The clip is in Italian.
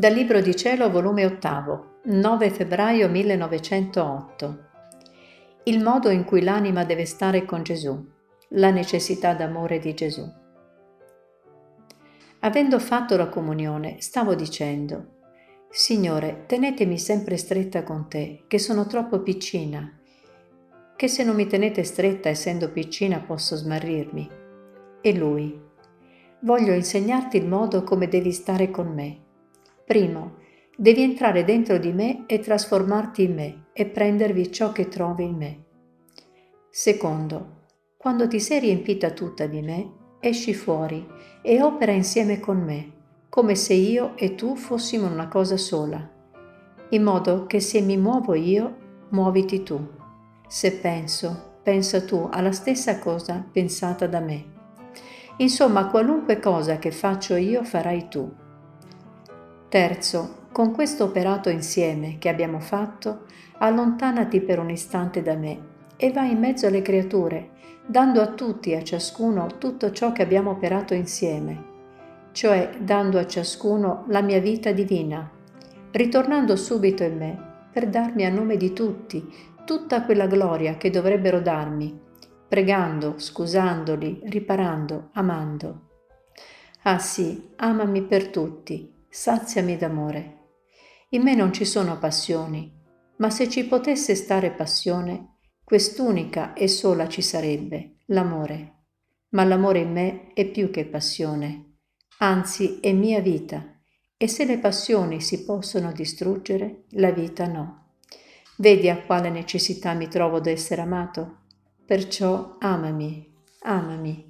Dal Libro di Cielo, volume 8, 9 febbraio 1908. Il modo in cui l'anima deve stare con Gesù, la necessità d'amore di Gesù. Avendo fatto la comunione, stavo dicendo, Signore, tenetemi sempre stretta con te, che sono troppo piccina, che se non mi tenete stretta essendo piccina posso smarrirmi. E lui, voglio insegnarti il modo come devi stare con me. Primo, devi entrare dentro di me e trasformarti in me e prendervi ciò che trovi in me. Secondo, quando ti sei riempita tutta di me, esci fuori e opera insieme con me come se io e tu fossimo una cosa sola, in modo che se mi muovo io, muoviti tu. Se penso, pensa tu alla stessa cosa pensata da me. Insomma, qualunque cosa che faccio io farai tu. Terzo, con questo operato insieme che abbiamo fatto, allontanati per un istante da me e vai in mezzo alle creature, dando a tutti e a ciascuno tutto ciò che abbiamo operato insieme cioè dando a ciascuno la mia vita divina, ritornando subito in me per darmi a nome di tutti tutta quella gloria che dovrebbero darmi, pregando, scusandoli, riparando, amando. Ah sì, amami per tutti, saziami d'amore. In me non ci sono passioni, ma se ci potesse stare passione, quest'unica e sola ci sarebbe, l'amore. Ma l'amore in me è più che passione anzi è mia vita, e se le passioni si possono distruggere, la vita no. Vedi a quale necessità mi trovo d'essere amato? Perciò amami, amami.